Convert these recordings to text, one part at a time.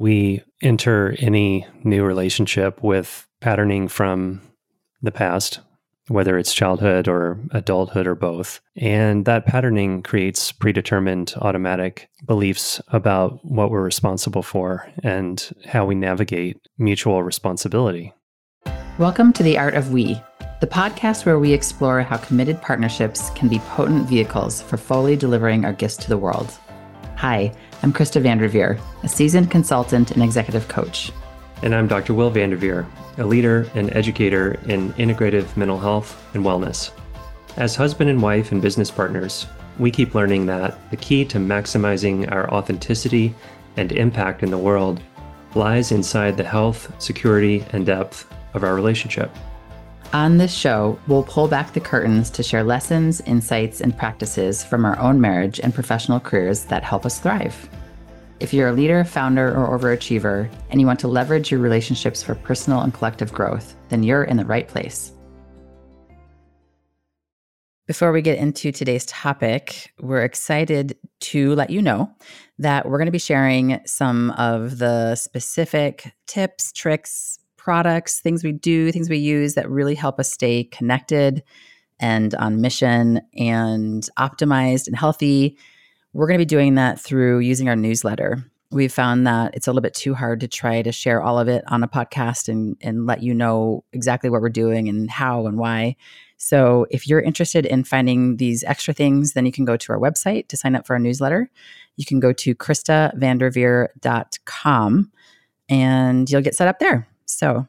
We enter any new relationship with patterning from the past, whether it's childhood or adulthood or both. And that patterning creates predetermined automatic beliefs about what we're responsible for and how we navigate mutual responsibility. Welcome to The Art of We, the podcast where we explore how committed partnerships can be potent vehicles for fully delivering our gifts to the world. Hi, I'm Krista Vanderveer, a seasoned consultant and executive coach. And I'm Dr. Will Vanderveer, a leader and educator in integrative mental health and wellness. As husband and wife and business partners, we keep learning that the key to maximizing our authenticity and impact in the world lies inside the health, security, and depth of our relationship. On this show, we'll pull back the curtains to share lessons, insights, and practices from our own marriage and professional careers that help us thrive. If you're a leader, founder, or overachiever, and you want to leverage your relationships for personal and collective growth, then you're in the right place. Before we get into today's topic, we're excited to let you know that we're going to be sharing some of the specific tips, tricks, products, things we do, things we use that really help us stay connected and on mission and optimized and healthy. We're going to be doing that through using our newsletter. We've found that it's a little bit too hard to try to share all of it on a podcast and, and let you know exactly what we're doing and how and why. So, if you're interested in finding these extra things, then you can go to our website to sign up for our newsletter. You can go to KristaVanderveer.com and you'll get set up there. So,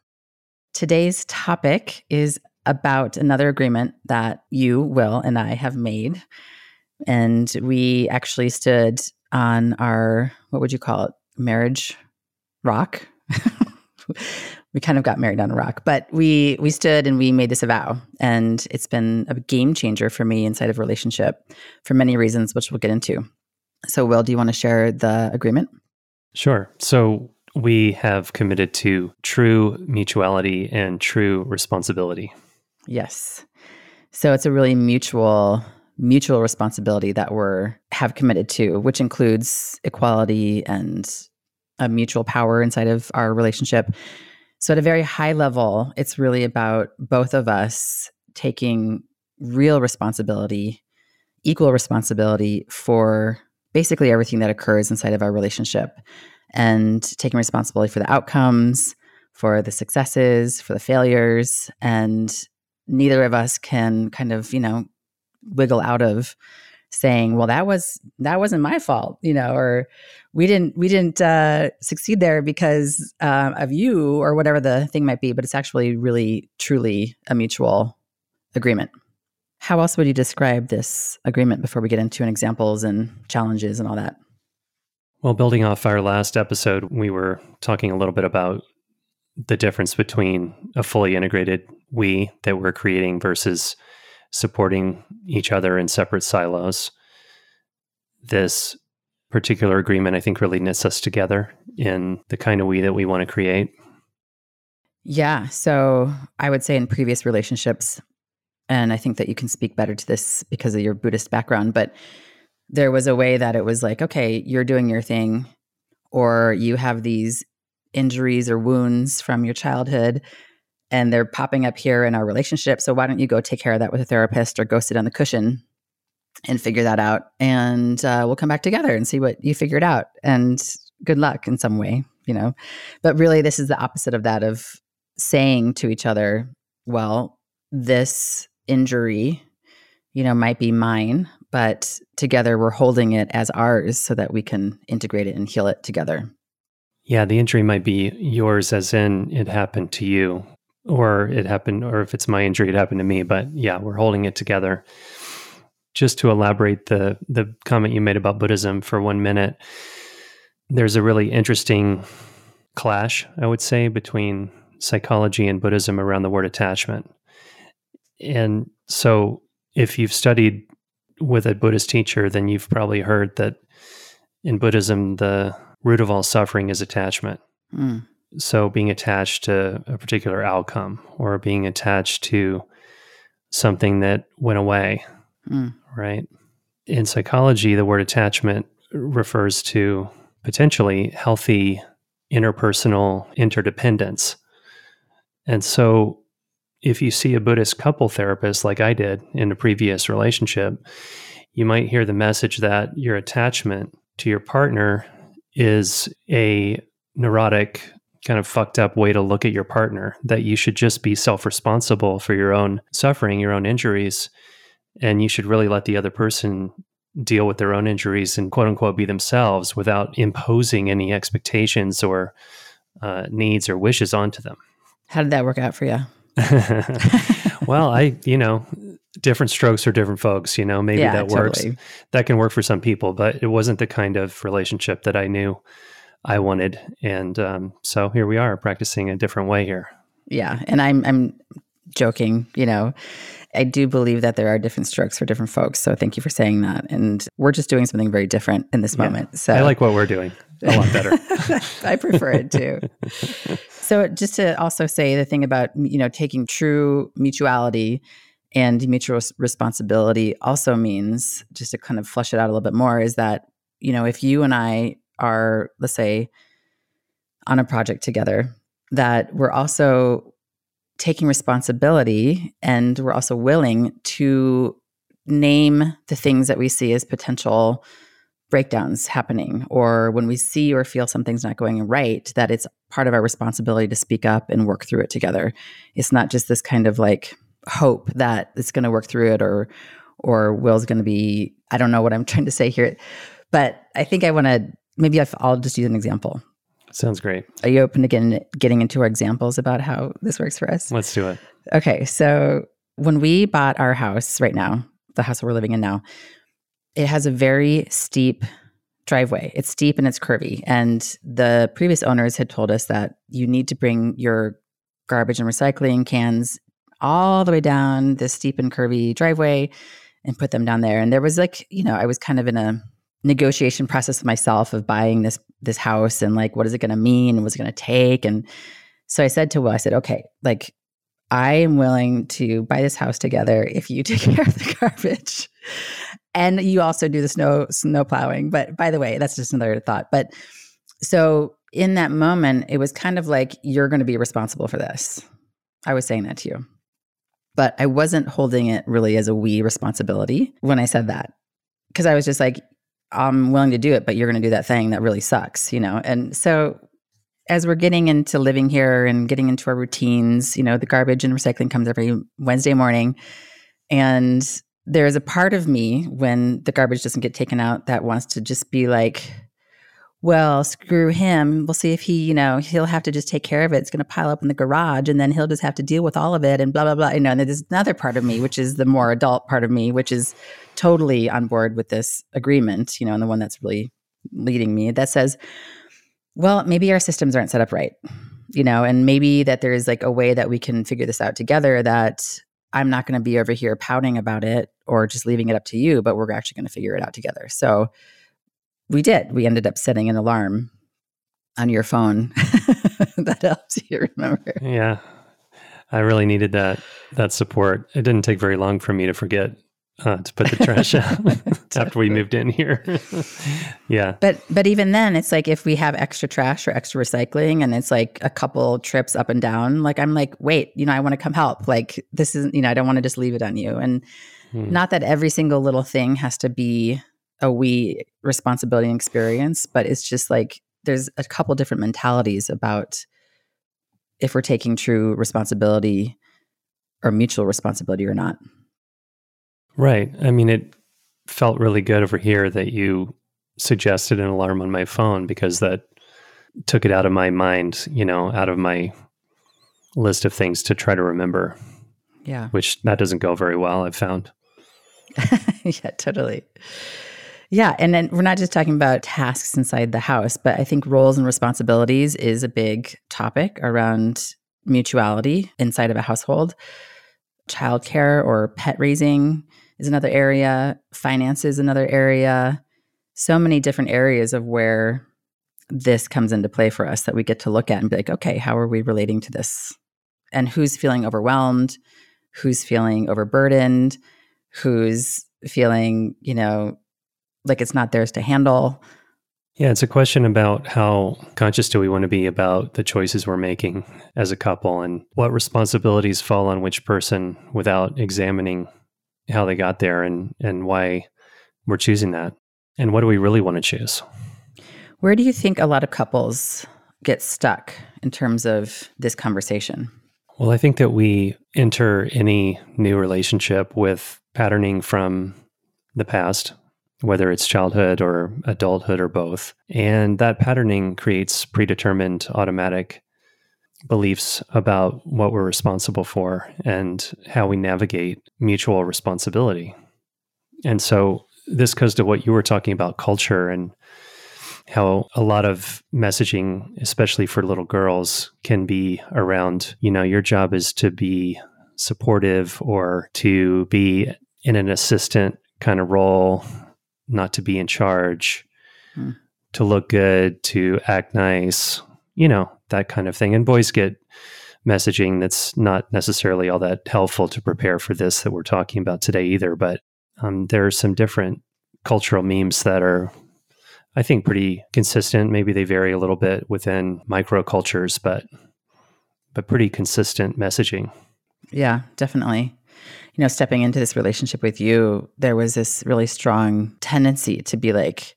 today's topic is about another agreement that you, Will, and I have made. And we actually stood on our, what would you call it? Marriage rock. we kind of got married on a rock, but we we stood and we made this a vow, and it's been a game changer for me inside of relationship for many reasons, which we'll get into. So, Will, do you want to share the agreement? Sure. So we have committed to true mutuality and true responsibility. Yes. So it's a really mutual mutual responsibility that we're have committed to, which includes equality and a mutual power inside of our relationship. So at a very high level, it's really about both of us taking real responsibility, equal responsibility for basically everything that occurs inside of our relationship and taking responsibility for the outcomes, for the successes, for the failures. And neither of us can kind of, you know, wiggle out of saying, well, that was, that wasn't my fault, you know, or we didn't, we didn't uh, succeed there because uh, of you or whatever the thing might be. But it's actually really, truly a mutual agreement. How else would you describe this agreement before we get into examples and challenges and all that? Well, building off our last episode, we were talking a little bit about the difference between a fully integrated we that we're creating versus supporting each other in separate silos. This particular agreement, I think, really knits us together in the kind of we that we want to create. Yeah. So I would say in previous relationships, and I think that you can speak better to this because of your Buddhist background, but there was a way that it was like, okay, you're doing your thing, or you have these injuries or wounds from your childhood and they're popping up here in our relationship. So why don't you go take care of that with a therapist or go sit on the cushion and figure that out? And uh, we'll come back together and see what you figured out. And good luck in some way, you know. But really, this is the opposite of that of saying to each other, well, this injury, you know, might be mine, but together we're holding it as ours so that we can integrate it and heal it together. Yeah, the injury might be yours, as in it happened to you, or it happened, or if it's my injury, it happened to me. But yeah, we're holding it together. Just to elaborate the the comment you made about Buddhism for one minute, there's a really interesting clash, I would say, between psychology and Buddhism around the word attachment. And so, if you've studied with a Buddhist teacher, then you've probably heard that in Buddhism, the root of all suffering is attachment. Mm. So, being attached to a particular outcome or being attached to something that went away, mm. right? In psychology, the word attachment refers to potentially healthy interpersonal interdependence. And so, if you see a Buddhist couple therapist like I did in a previous relationship, you might hear the message that your attachment to your partner is a neurotic, kind of fucked up way to look at your partner, that you should just be self responsible for your own suffering, your own injuries, and you should really let the other person deal with their own injuries and quote unquote be themselves without imposing any expectations or uh, needs or wishes onto them. How did that work out for you? well, I, you know, different strokes for different folks, you know, maybe yeah, that works. Totally. That can work for some people, but it wasn't the kind of relationship that I knew I wanted. And um, so here we are practicing a different way here. Yeah. And I'm, I'm joking, you know, I do believe that there are different strokes for different folks. So thank you for saying that. And we're just doing something very different in this yeah, moment. So I like what we're doing a lot better. I prefer it too. so just to also say the thing about, you know, taking true mutuality and mutual responsibility also means just to kind of flush it out a little bit more is that, you know, if you and I are, let's say, on a project together, that we're also taking responsibility and we're also willing to name the things that we see as potential breakdowns happening or when we see or feel something's not going right that it's part of our responsibility to speak up and work through it together it's not just this kind of like hope that it's going to work through it or or will's going to be i don't know what i'm trying to say here but i think i want to maybe i'll just use an example Sounds great. Are you open to getting, getting into our examples about how this works for us? Let's do it. Okay. So when we bought our house right now, the house we're living in now, it has a very steep driveway. It's steep and it's curvy. And the previous owners had told us that you need to bring your garbage and recycling cans all the way down this steep and curvy driveway and put them down there. And there was like, you know, I was kind of in a negotiation process with myself of buying this this house and like what is it going to mean and what's it going to take and so i said to will i said okay like i am willing to buy this house together if you take care of the garbage and you also do the snow snow plowing but by the way that's just another thought but so in that moment it was kind of like you're going to be responsible for this i was saying that to you but i wasn't holding it really as a we responsibility when i said that because i was just like I'm willing to do it, but you're going to do that thing that really sucks, you know? And so as we're getting into living here and getting into our routines, you know, the garbage and recycling comes every Wednesday morning. And there's a part of me when the garbage doesn't get taken out that wants to just be like, well, screw him. We'll see if he, you know, he'll have to just take care of it. It's going to pile up in the garage and then he'll just have to deal with all of it and blah, blah, blah. You know, and there's another part of me, which is the more adult part of me, which is totally on board with this agreement, you know, and the one that's really leading me that says, well, maybe our systems aren't set up right, you know, and maybe that there is like a way that we can figure this out together that I'm not going to be over here pouting about it or just leaving it up to you, but we're actually going to figure it out together. So, we did. We ended up setting an alarm on your phone that helps you remember. Yeah. I really needed that that support. It didn't take very long for me to forget uh, to put the trash out after we moved in here. yeah. But but even then it's like if we have extra trash or extra recycling and it's like a couple trips up and down, like I'm like, wait, you know, I want to come help. Like this isn't, you know, I don't want to just leave it on you. And hmm. not that every single little thing has to be a we responsibility and experience, but it's just like there's a couple different mentalities about if we're taking true responsibility or mutual responsibility or not. Right. I mean, it felt really good over here that you suggested an alarm on my phone because that took it out of my mind, you know, out of my list of things to try to remember. Yeah. Which that doesn't go very well, I've found. yeah, totally. Yeah. And then we're not just talking about tasks inside the house, but I think roles and responsibilities is a big topic around mutuality inside of a household. Childcare or pet raising is another area, finance is another area. So many different areas of where this comes into play for us that we get to look at and be like, okay, how are we relating to this? And who's feeling overwhelmed? Who's feeling overburdened? Who's feeling, you know, like it's not theirs to handle. Yeah, it's a question about how conscious do we want to be about the choices we're making as a couple and what responsibilities fall on which person without examining how they got there and, and why we're choosing that. And what do we really want to choose? Where do you think a lot of couples get stuck in terms of this conversation? Well, I think that we enter any new relationship with patterning from the past whether it's childhood or adulthood or both. And that patterning creates predetermined automatic beliefs about what we're responsible for and how we navigate mutual responsibility. And so this goes to what you were talking about culture and how a lot of messaging, especially for little girls, can be around, you know, your job is to be supportive or to be in an assistant kind of role not to be in charge, hmm. to look good, to act nice, you know, that kind of thing. And boys get messaging that's not necessarily all that helpful to prepare for this that we're talking about today either. But um, there are some different cultural memes that are, I think, pretty consistent. Maybe they vary a little bit within microcultures, but but pretty consistent messaging. Yeah, definitely you know, stepping into this relationship with you, there was this really strong tendency to be like,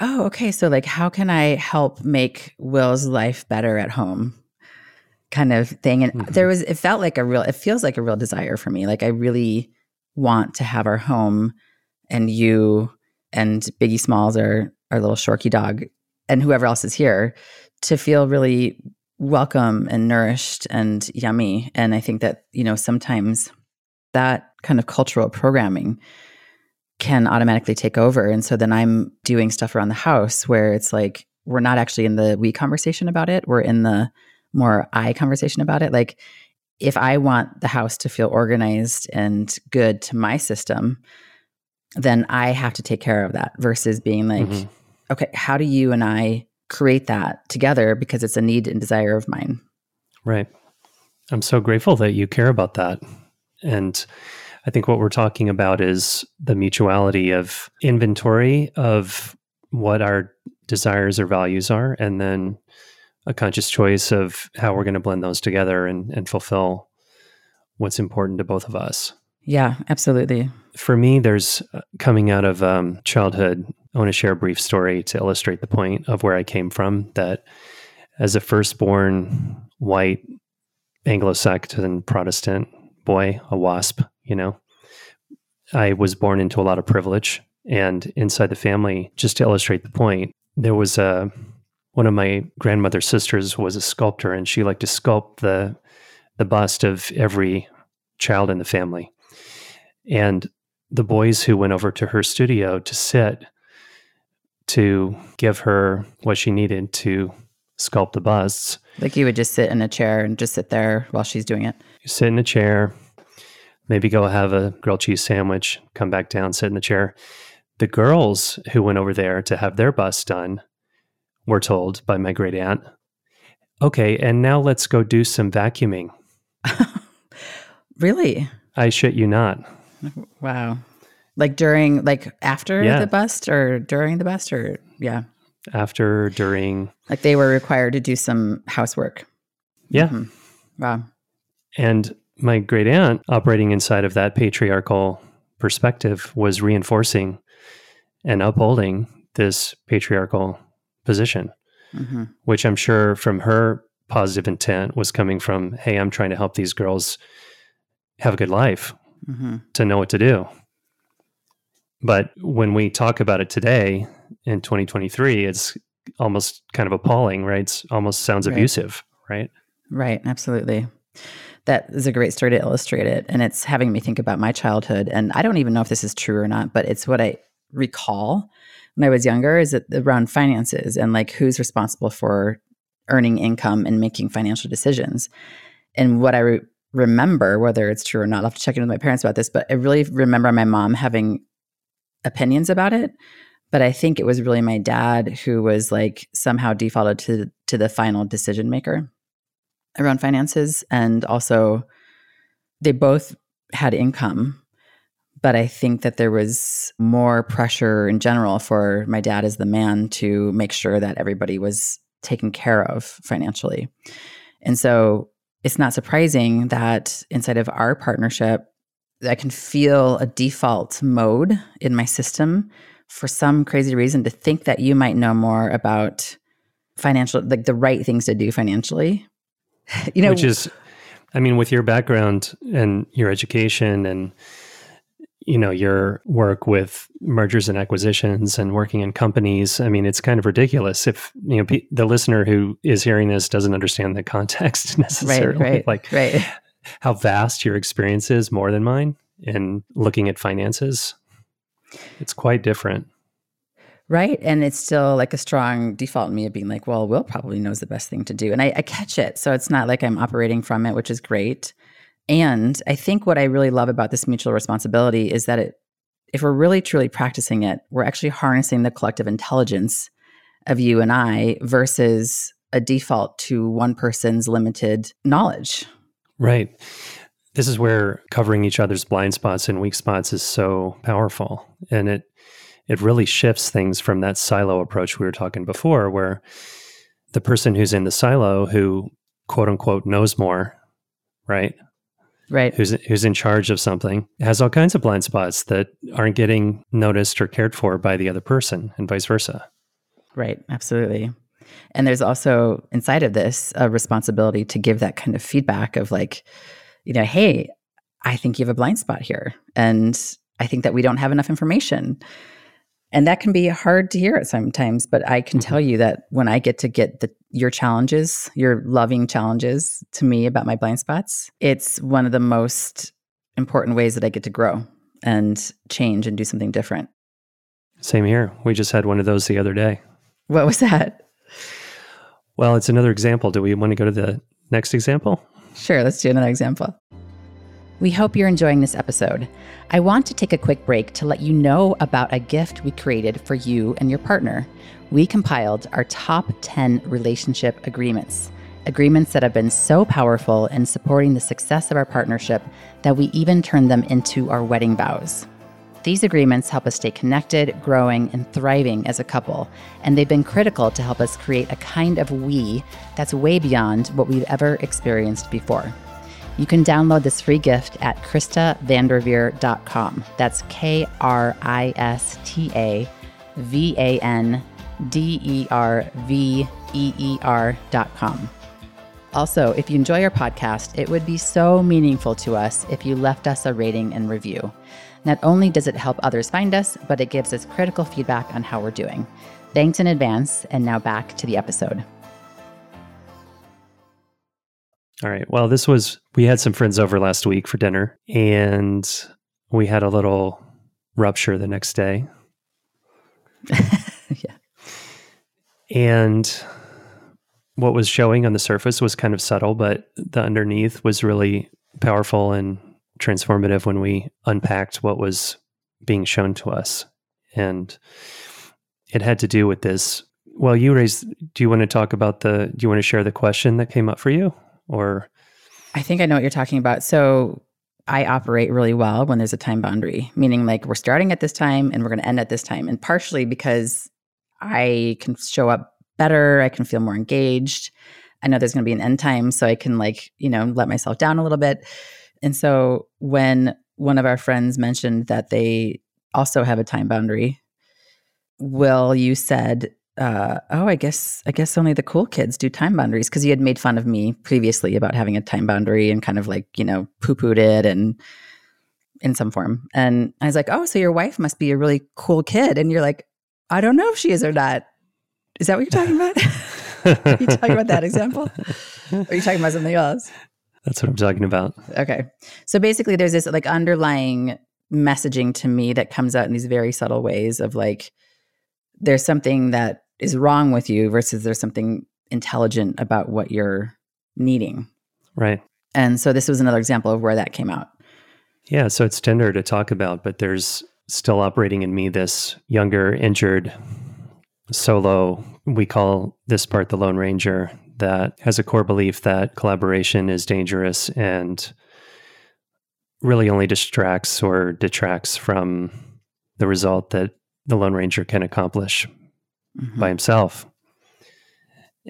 oh, okay, so like, how can I help make Will's life better at home? Kind of thing. And mm-hmm. there was, it felt like a real, it feels like a real desire for me. Like, I really want to have our home and you and Biggie Smalls, our, our little Shorky dog, and whoever else is here to feel really welcome and nourished and yummy. And I think that, you know, sometimes that kind of cultural programming can automatically take over. And so then I'm doing stuff around the house where it's like, we're not actually in the we conversation about it. We're in the more I conversation about it. Like, if I want the house to feel organized and good to my system, then I have to take care of that versus being like, mm-hmm. okay, how do you and I create that together because it's a need and desire of mine? Right. I'm so grateful that you care about that. And I think what we're talking about is the mutuality of inventory of what our desires or values are, and then a conscious choice of how we're going to blend those together and, and fulfill what's important to both of us. Yeah, absolutely. For me, there's uh, coming out of um, childhood. I want to share a brief story to illustrate the point of where I came from. That as a firstborn white Anglo Saxon Protestant, boy, a wasp, you know. I was born into a lot of privilege and inside the family, just to illustrate the point, there was a one of my grandmother's sisters was a sculptor and she liked to sculpt the the bust of every child in the family. And the boys who went over to her studio to sit to give her what she needed to sculpt the busts. Like you would just sit in a chair and just sit there while she's doing it. You sit in a chair, maybe go have a grilled cheese sandwich, come back down, sit in the chair. The girls who went over there to have their bust done were told by my great aunt, okay, and now let's go do some vacuuming. really? I shit you not. Wow. Like during, like after yeah. the bust or during the bust or, yeah. After, during. Like they were required to do some housework. Yeah. Mm-hmm. Wow. And my great aunt, operating inside of that patriarchal perspective, was reinforcing and upholding this patriarchal position, mm-hmm. which I'm sure from her positive intent was coming from, hey, I'm trying to help these girls have a good life, mm-hmm. to know what to do. But when we talk about it today in 2023, it's almost kind of appalling, right? It almost sounds right. abusive, right? Right, absolutely that is a great story to illustrate it. And it's having me think about my childhood. And I don't even know if this is true or not, but it's what I recall when I was younger is it around finances and like who's responsible for earning income and making financial decisions. And what I re- remember, whether it's true or not, I'll have to check in with my parents about this, but I really remember my mom having opinions about it. But I think it was really my dad who was like somehow defaulted to to the final decision maker around finances and also they both had income but I think that there was more pressure in general for my dad as the man to make sure that everybody was taken care of financially. And so it's not surprising that inside of our partnership, I can feel a default mode in my system for some crazy reason to think that you might know more about financial, like the right things to do financially. you know, which is, I mean, with your background and your education and you know your work with mergers and acquisitions and working in companies i mean it's kind of ridiculous if you know p- the listener who is hearing this doesn't understand the context necessarily right, right, like right. How vast your experience is more than mine in looking at finances. It's quite different. Right and it's still like a strong default in me of being like well will probably knows the best thing to do and I, I catch it so it's not like i'm operating from it which is great. And I think what I really love about this mutual responsibility is that it, if we're really truly practicing it, we're actually harnessing the collective intelligence of you and I versus a default to one person's limited knowledge. Right. This is where covering each other's blind spots and weak spots is so powerful. And it it really shifts things from that silo approach we were talking before where the person who's in the silo who quote unquote knows more, right? right who's who's in charge of something has all kinds of blind spots that aren't getting noticed or cared for by the other person and vice versa right absolutely and there's also inside of this a responsibility to give that kind of feedback of like you know hey i think you have a blind spot here. And i think that we don't have enough information. And that can be hard to hear at sometimes but i can mm-hmm. tell you that when i get to get the your challenges your loving challenges to me about my blind spots it's one of the most important ways that i get to grow and change and do something different. Same here. We just had one of those the other day. What was that well it's another example do we want to go to the next example sure let's do another example we hope you're enjoying this episode. I want to take a quick break to let you know about a gift we created for you and your partner. We compiled our top 10 relationship agreements, agreements that have been so powerful in supporting the success of our partnership that we even turned them into our wedding vows. These agreements help us stay connected, growing, and thriving as a couple, and they've been critical to help us create a kind of we that's way beyond what we've ever experienced before. You can download this free gift at KristaVanderveer.com. That's K R I S T A V A N D E R V E E R.com. Also, if you enjoy our podcast, it would be so meaningful to us if you left us a rating and review. Not only does it help others find us, but it gives us critical feedback on how we're doing. Thanks in advance, and now back to the episode. All right. Well, this was, we had some friends over last week for dinner and we had a little rupture the next day. yeah. And what was showing on the surface was kind of subtle, but the underneath was really powerful and transformative when we unpacked what was being shown to us. And it had to do with this. Well, you raised, do you want to talk about the, do you want to share the question that came up for you? or I think I know what you're talking about. So I operate really well when there's a time boundary, meaning like we're starting at this time and we're going to end at this time. And partially because I can show up better, I can feel more engaged. I know there's going to be an end time, so I can like, you know, let myself down a little bit. And so when one of our friends mentioned that they also have a time boundary, Will, you said uh, oh, I guess I guess only the cool kids do time boundaries because you had made fun of me previously about having a time boundary and kind of like you know poo pooed it and in some form. And I was like, oh, so your wife must be a really cool kid, and you're like, I don't know if she is or not. Is that what you're talking about? are you talking about that example? Or are you talking about something else? That's what I'm talking about. Okay. So basically, there's this like underlying messaging to me that comes out in these very subtle ways of like, there's something that is wrong with you versus there's something intelligent about what you're needing. Right. And so this was another example of where that came out. Yeah, so it's tender to talk about, but there's still operating in me this younger, injured solo. We call this part the Lone Ranger that has a core belief that collaboration is dangerous and really only distracts or detracts from the result that the Lone Ranger can accomplish mm-hmm. by himself.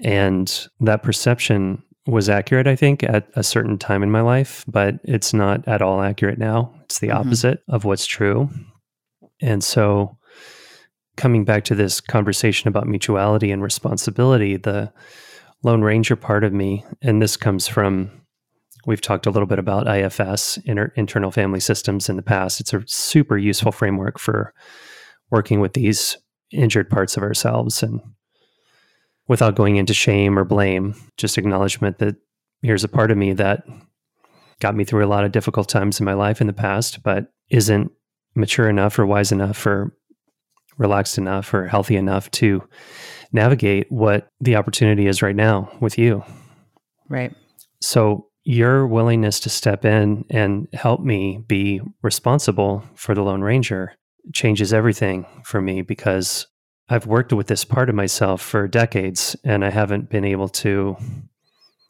And that perception was accurate, I think, at a certain time in my life, but it's not at all accurate now. It's the mm-hmm. opposite of what's true. And so, coming back to this conversation about mutuality and responsibility, the Lone Ranger part of me, and this comes from we've talked a little bit about IFS, inter- internal family systems, in the past. It's a super useful framework for working with these injured parts of ourselves and without going into shame or blame, just acknowledgement that here's a part of me that got me through a lot of difficult times in my life in the past, but isn't mature enough or wise enough or relaxed enough or healthy enough to navigate what the opportunity is right now with you. Right. So, your willingness to step in and help me be responsible for the Lone Ranger changes everything for me because I've worked with this part of myself for decades and I haven't been able to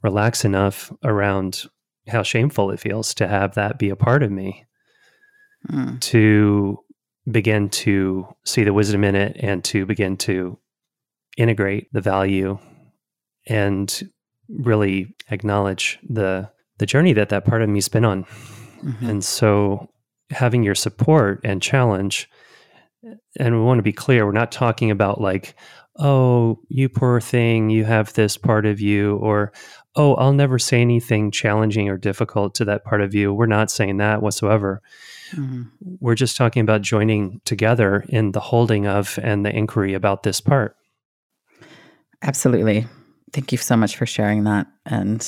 relax enough around how shameful it feels to have that be a part of me. Mm. To begin to see the wisdom in it and to begin to integrate the value and really acknowledge the the journey that that part of me's been on. Mm-hmm. And so having your support and challenge and we want to be clear we're not talking about like oh you poor thing you have this part of you or oh i'll never say anything challenging or difficult to that part of you we're not saying that whatsoever mm-hmm. we're just talking about joining together in the holding of and the inquiry about this part absolutely. Thank you so much for sharing that. And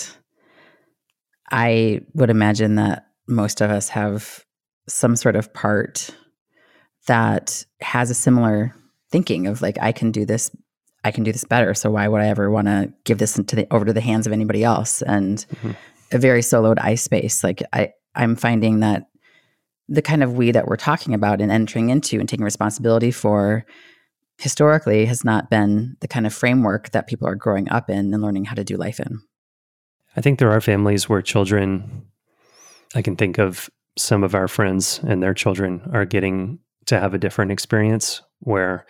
i would imagine that most of us have some sort of part that has a similar thinking of like I can do this I can do this better so why would I ever want to give this into the over to the hands of anybody else? And mm-hmm. a very soloed I space. Like I I'm finding that the kind of we that we're talking about and entering into and taking responsibility for historically has not been the kind of framework that people are growing up in and learning how to do life in. I think there are families where children I can think of some of our friends and their children are getting to have a different experience where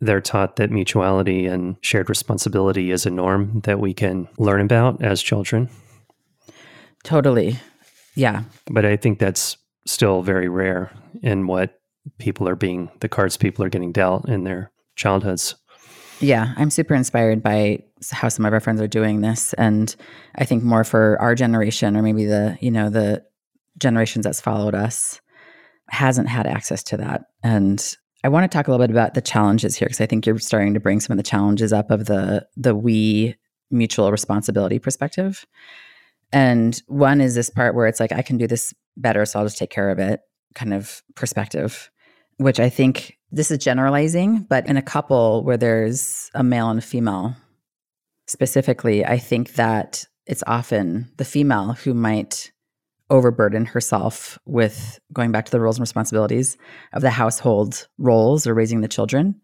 they're taught that mutuality and shared responsibility is a norm that we can learn about as children. Totally. Yeah. But I think that's still very rare in what people are being, the cards people are getting dealt in their childhoods. Yeah, I'm super inspired by how some of our friends are doing this. And I think more for our generation or maybe the, you know, the generations that's followed us hasn't had access to that. And I want to talk a little bit about the challenges here because I think you're starting to bring some of the challenges up of the the we mutual responsibility perspective. And one is this part where it's like I can do this better, so I'll just take care of it kind of perspective, which I think this is generalizing, but in a couple where there's a male and a female specifically, I think that it's often the female who might overburden herself with going back to the roles and responsibilities of the household roles or raising the children.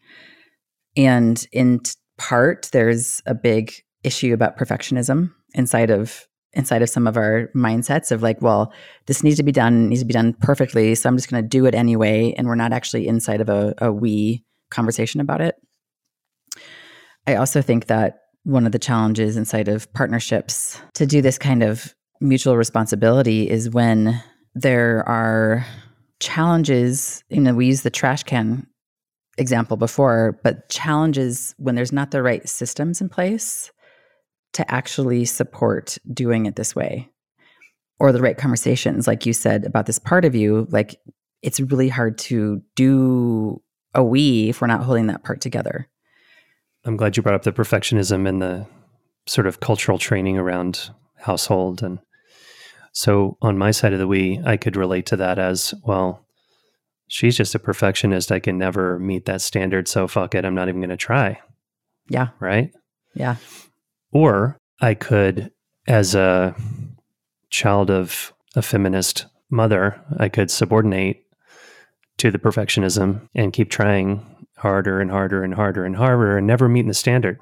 And in part, there's a big issue about perfectionism inside of inside of some of our mindsets of like, well, this needs to be done, needs to be done perfectly. So I'm just going to do it anyway. And we're not actually inside of a, a we conversation about it. I also think that one of the challenges inside of partnerships to do this kind of mutual responsibility is when there are challenges. You know, we use the trash can example before, but challenges when there's not the right systems in place to actually support doing it this way or the right conversations like you said about this part of you like it's really hard to do a we if we're not holding that part together i'm glad you brought up the perfectionism and the sort of cultural training around household and so on my side of the we, I could relate to that as well. She's just a perfectionist. I can never meet that standard. So fuck it. I'm not even going to try. Yeah. Right. Yeah. Or I could, as a child of a feminist mother, I could subordinate to the perfectionism and keep trying harder and harder and harder and harder and never meeting the standard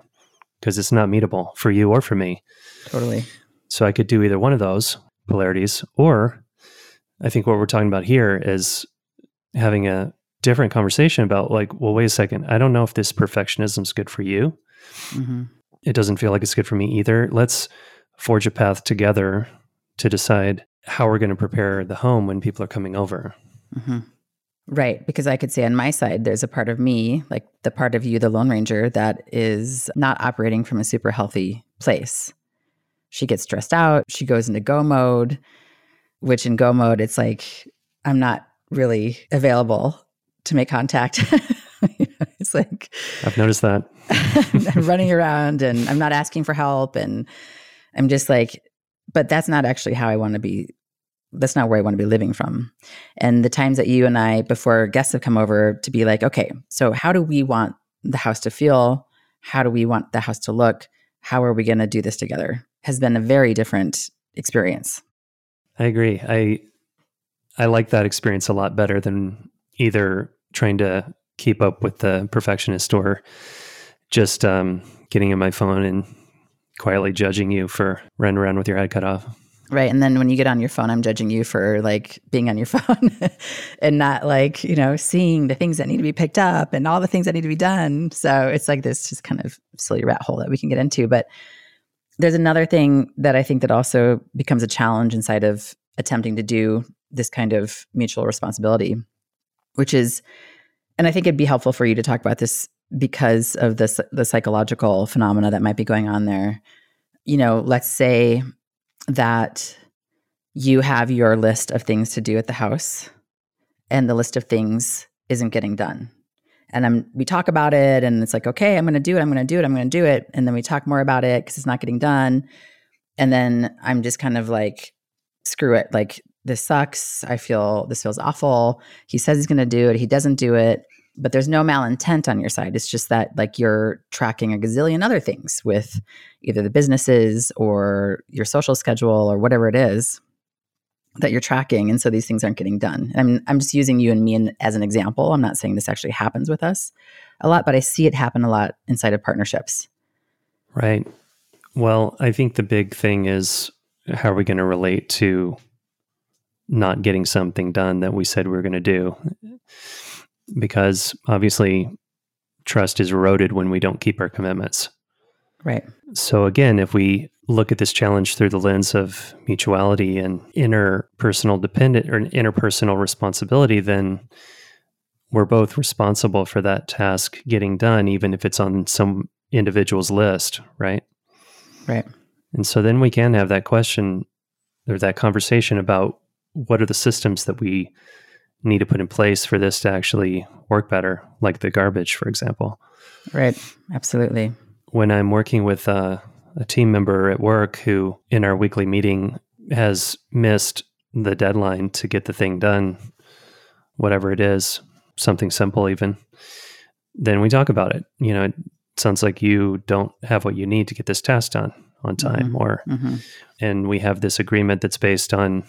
because it's not meetable for you or for me. Totally. So I could do either one of those polarities, or I think what we're talking about here is having a different conversation about like, well, wait a second. I don't know if this perfectionism is good for you. Mm-hmm. It doesn't feel like it's good for me either. Let's forge a path together to decide how we're going to prepare the home when people are coming over. Mm-hmm. Right. Because I could say on my side, there's a part of me, like the part of you, the Lone Ranger, that is not operating from a super healthy place. She gets stressed out. She goes into go mode, which in go mode, it's like, I'm not really available to make contact. it's like, I've noticed that. running around and I'm not asking for help. And I'm just like, but that's not actually how I want to be. That's not where I want to be living from. And the times that you and I, before guests have come over, to be like, okay, so how do we want the house to feel? How do we want the house to look? How are we going to do this together? Has been a very different experience. I agree. I I like that experience a lot better than either trying to keep up with the perfectionist or just um, getting in my phone and quietly judging you for running around with your head cut off. Right. And then when you get on your phone, I'm judging you for like being on your phone and not like, you know, seeing the things that need to be picked up and all the things that need to be done. So it's like this just kind of silly rat hole that we can get into. But there's another thing that I think that also becomes a challenge inside of attempting to do this kind of mutual responsibility, which is, and I think it'd be helpful for you to talk about this because of this the psychological phenomena that might be going on there. You know, let's say that you have your list of things to do at the house and the list of things isn't getting done. And I'm we talk about it and it's like, okay, I'm gonna do it, I'm gonna do it, I'm gonna do it. And then we talk more about it because it's not getting done. And then I'm just kind of like, screw it. Like this sucks. I feel this feels awful. He says he's gonna do it, he doesn't do it but there's no malintent on your side. It's just that like you're tracking a gazillion other things with either the businesses or your social schedule or whatever it is that you're tracking. And so these things aren't getting done. I'm, I'm just using you and me in, as an example. I'm not saying this actually happens with us a lot, but I see it happen a lot inside of partnerships. Right. Well, I think the big thing is how are we going to relate to not getting something done that we said we are going to do? Because obviously trust is eroded when we don't keep our commitments. Right. So again, if we look at this challenge through the lens of mutuality and interpersonal dependent or interpersonal responsibility, then we're both responsible for that task getting done, even if it's on some individual's list, right? Right. And so then we can have that question or that conversation about what are the systems that we need to put in place for this to actually work better, like the garbage, for example. Right. Absolutely. When I'm working with a team member at work who, in our weekly meeting, has missed the deadline to get the thing done, whatever it is, something simple even, then we talk about it. You know, it sounds like you don't have what you need to get this task done on time, mm-hmm. or, mm-hmm. and we have this agreement that's based on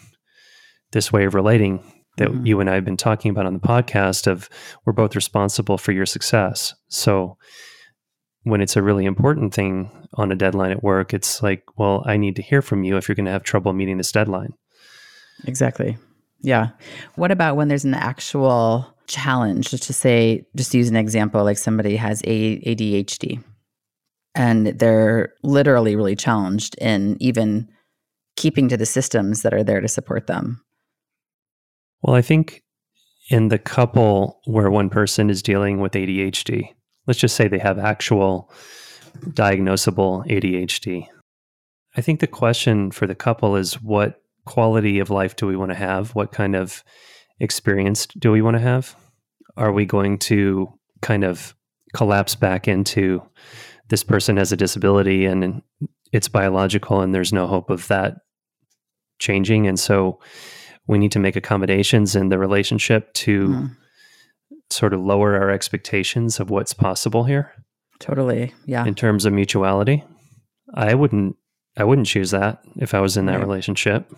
this way of relating that mm-hmm. you and I have been talking about on the podcast of we're both responsible for your success. So when it's a really important thing on a deadline at work, it's like, well, I need to hear from you if you're going to have trouble meeting this deadline. Exactly. Yeah. What about when there's an actual challenge? Just to say, just use an example, like somebody has ADHD and they're literally really challenged in even keeping to the systems that are there to support them. Well, I think in the couple where one person is dealing with ADHD, let's just say they have actual diagnosable ADHD. I think the question for the couple is what quality of life do we want to have? What kind of experience do we want to have? Are we going to kind of collapse back into this person has a disability and it's biological and there's no hope of that changing? And so we need to make accommodations in the relationship to mm. sort of lower our expectations of what's possible here. Totally. Yeah. In terms of mutuality. I wouldn't I wouldn't choose that if I was in that right. relationship.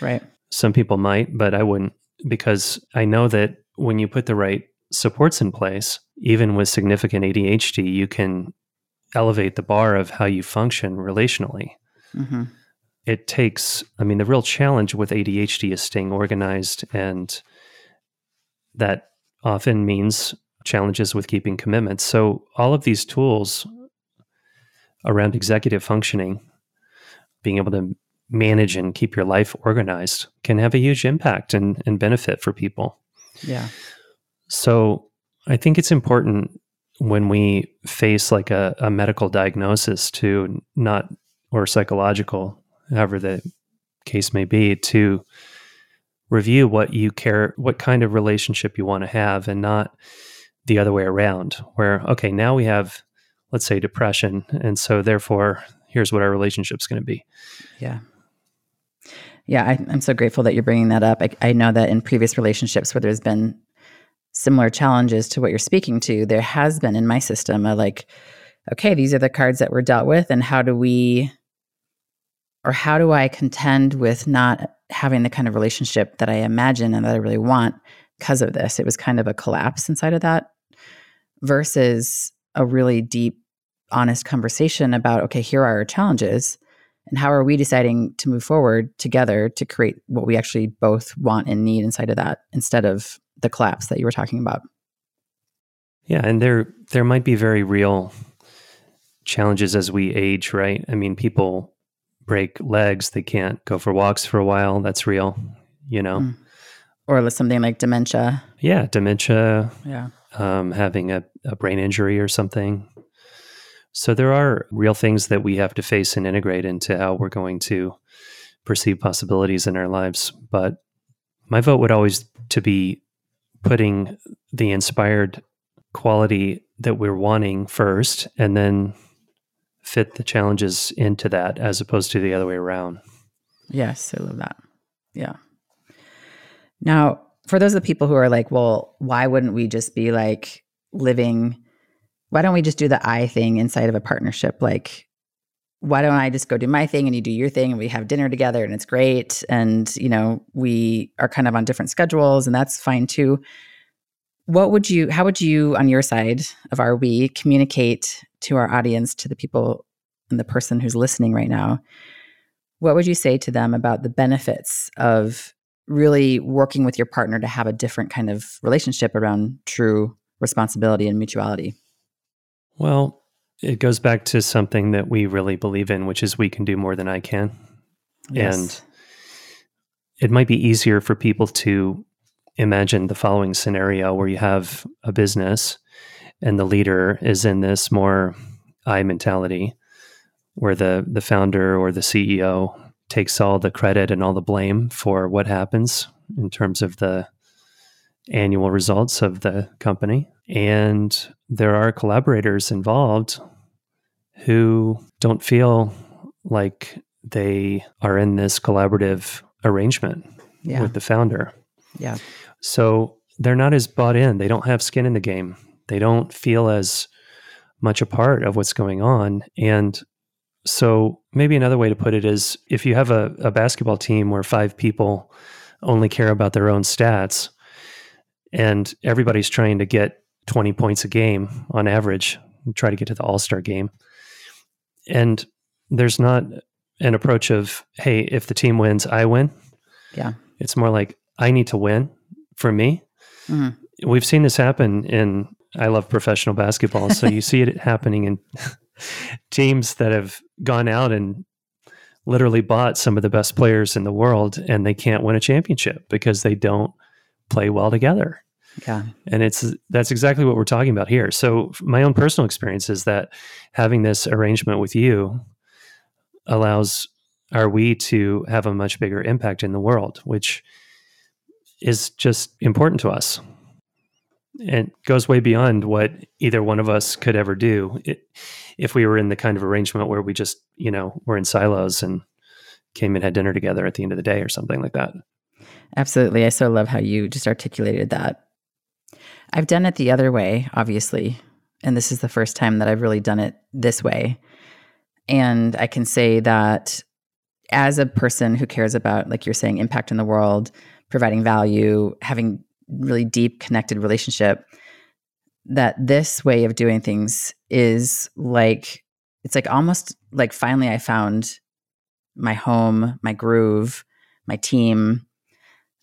Right. Some people might, but I wouldn't because I know that when you put the right supports in place, even with significant ADHD, you can elevate the bar of how you function relationally. Mm-hmm. It takes, I mean, the real challenge with ADHD is staying organized, and that often means challenges with keeping commitments. So, all of these tools around executive functioning, being able to manage and keep your life organized, can have a huge impact and, and benefit for people. Yeah. So, I think it's important when we face like a, a medical diagnosis to not, or psychological, however the case may be, to review what you care, what kind of relationship you want to have, and not the other way around, where, okay, now we have, let's say, depression. And so therefore, here's what our relationship's going to be. Yeah. Yeah, I, am so grateful that you're bringing that up. I, I know that in previous relationships where there's been similar challenges to what you're speaking to, there has been in my system a like, okay, these are the cards that were dealt with, and how do we, or how do I contend with not having the kind of relationship that I imagine and that I really want because of this? It was kind of a collapse inside of that versus a really deep, honest conversation about, okay, here are our challenges. And how are we deciding to move forward together to create what we actually both want and need inside of that instead of the collapse that you were talking about. Yeah, and there there might be very real challenges as we age, right? I mean, people break legs, they can't go for walks for a while. That's real, you know. Mm. Or something like dementia. Yeah, dementia. Yeah. Um, having a, a brain injury or something. So there are real things that we have to face and integrate into how we're going to perceive possibilities in our lives. But my vote would always to be putting the inspired quality that we're wanting first and then fit the challenges into that as opposed to the other way around. Yes, I love that. Yeah. Now, for those of the people who are like, well, why wouldn't we just be like living? Why don't we just do the I thing inside of a partnership? Like, why don't I just go do my thing and you do your thing and we have dinner together and it's great. And, you know, we are kind of on different schedules and that's fine too. What would you, how would you, on your side of our we, communicate to our audience, to the people and the person who's listening right now? What would you say to them about the benefits of really working with your partner to have a different kind of relationship around true responsibility and mutuality? Well, it goes back to something that we really believe in, which is we can do more than I can. Yes. And it might be easier for people to imagine the following scenario where you have a business and the leader is in this more I mentality where the the founder or the CEO takes all the credit and all the blame for what happens in terms of the annual results of the company and there are collaborators involved who don't feel like they are in this collaborative arrangement yeah. with the founder. Yeah. So they're not as bought in. They don't have skin in the game. They don't feel as much a part of what's going on. And so maybe another way to put it is if you have a, a basketball team where five people only care about their own stats and everybody's trying to get 20 points a game on average, try to get to the all star game and there's not an approach of hey if the team wins i win yeah it's more like i need to win for me mm-hmm. we've seen this happen in i love professional basketball so you see it happening in teams that have gone out and literally bought some of the best players in the world and they can't win a championship because they don't play well together yeah. And it's that's exactly what we're talking about here. So my own personal experience is that having this arrangement with you allows our we to have a much bigger impact in the world, which is just important to us. And goes way beyond what either one of us could ever do it, if we were in the kind of arrangement where we just, you know, were in silos and came and had dinner together at the end of the day or something like that. Absolutely. I so love how you just articulated that I've done it the other way, obviously. And this is the first time that I've really done it this way. And I can say that as a person who cares about, like you're saying, impact in the world, providing value, having really deep connected relationship, that this way of doing things is like, it's like almost like finally I found my home, my groove, my team,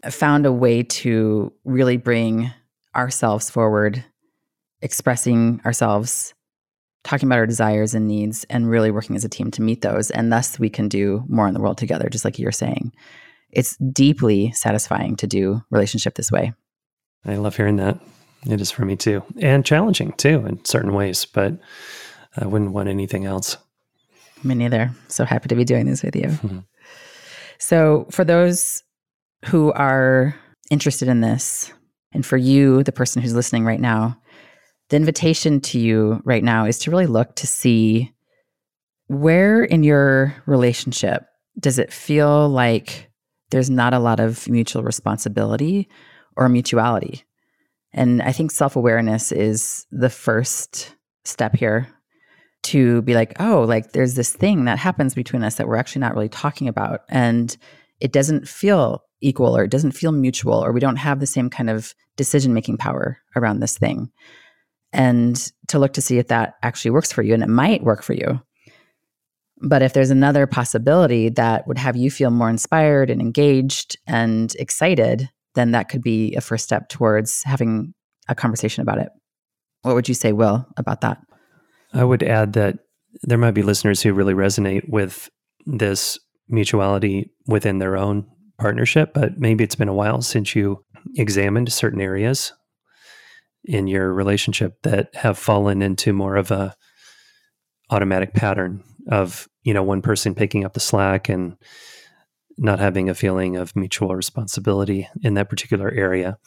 found a way to really bring ourselves forward, expressing ourselves, talking about our desires and needs, and really working as a team to meet those. And thus we can do more in the world together, just like you're saying. It's deeply satisfying to do relationship this way. I love hearing that. It is for me too, and challenging too in certain ways, but I wouldn't want anything else. Me neither. So happy to be doing this with you. Mm-hmm. So, for those who are interested in this, and for you, the person who's listening right now, the invitation to you right now is to really look to see where in your relationship does it feel like there's not a lot of mutual responsibility or mutuality. And I think self awareness is the first step here to be like, oh, like there's this thing that happens between us that we're actually not really talking about. And it doesn't feel equal or it doesn't feel mutual or we don't have the same kind of decision making power around this thing. And to look to see if that actually works for you. And it might work for you. But if there's another possibility that would have you feel more inspired and engaged and excited, then that could be a first step towards having a conversation about it. What would you say, Will, about that? I would add that there might be listeners who really resonate with this mutuality within their own partnership, but maybe it's been a while since you examined certain areas in your relationship that have fallen into more of a automatic pattern of, you know, one person picking up the slack and not having a feeling of mutual responsibility in that particular area.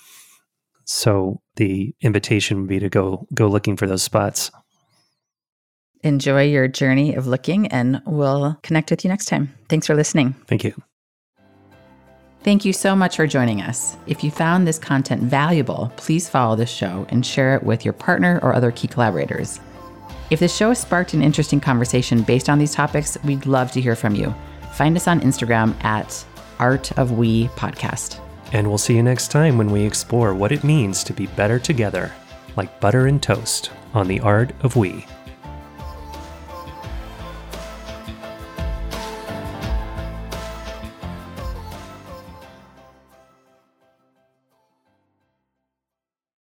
So the invitation would be to go go looking for those spots enjoy your journey of looking, and we'll connect with you next time. Thanks for listening. Thank you. Thank you so much for joining us. If you found this content valuable, please follow this show and share it with your partner or other key collaborators. If this show has sparked an interesting conversation based on these topics, we'd love to hear from you. Find us on Instagram at Art of We Podcast. And we'll see you next time when we explore what it means to be better together, like butter and toast on the Art of We.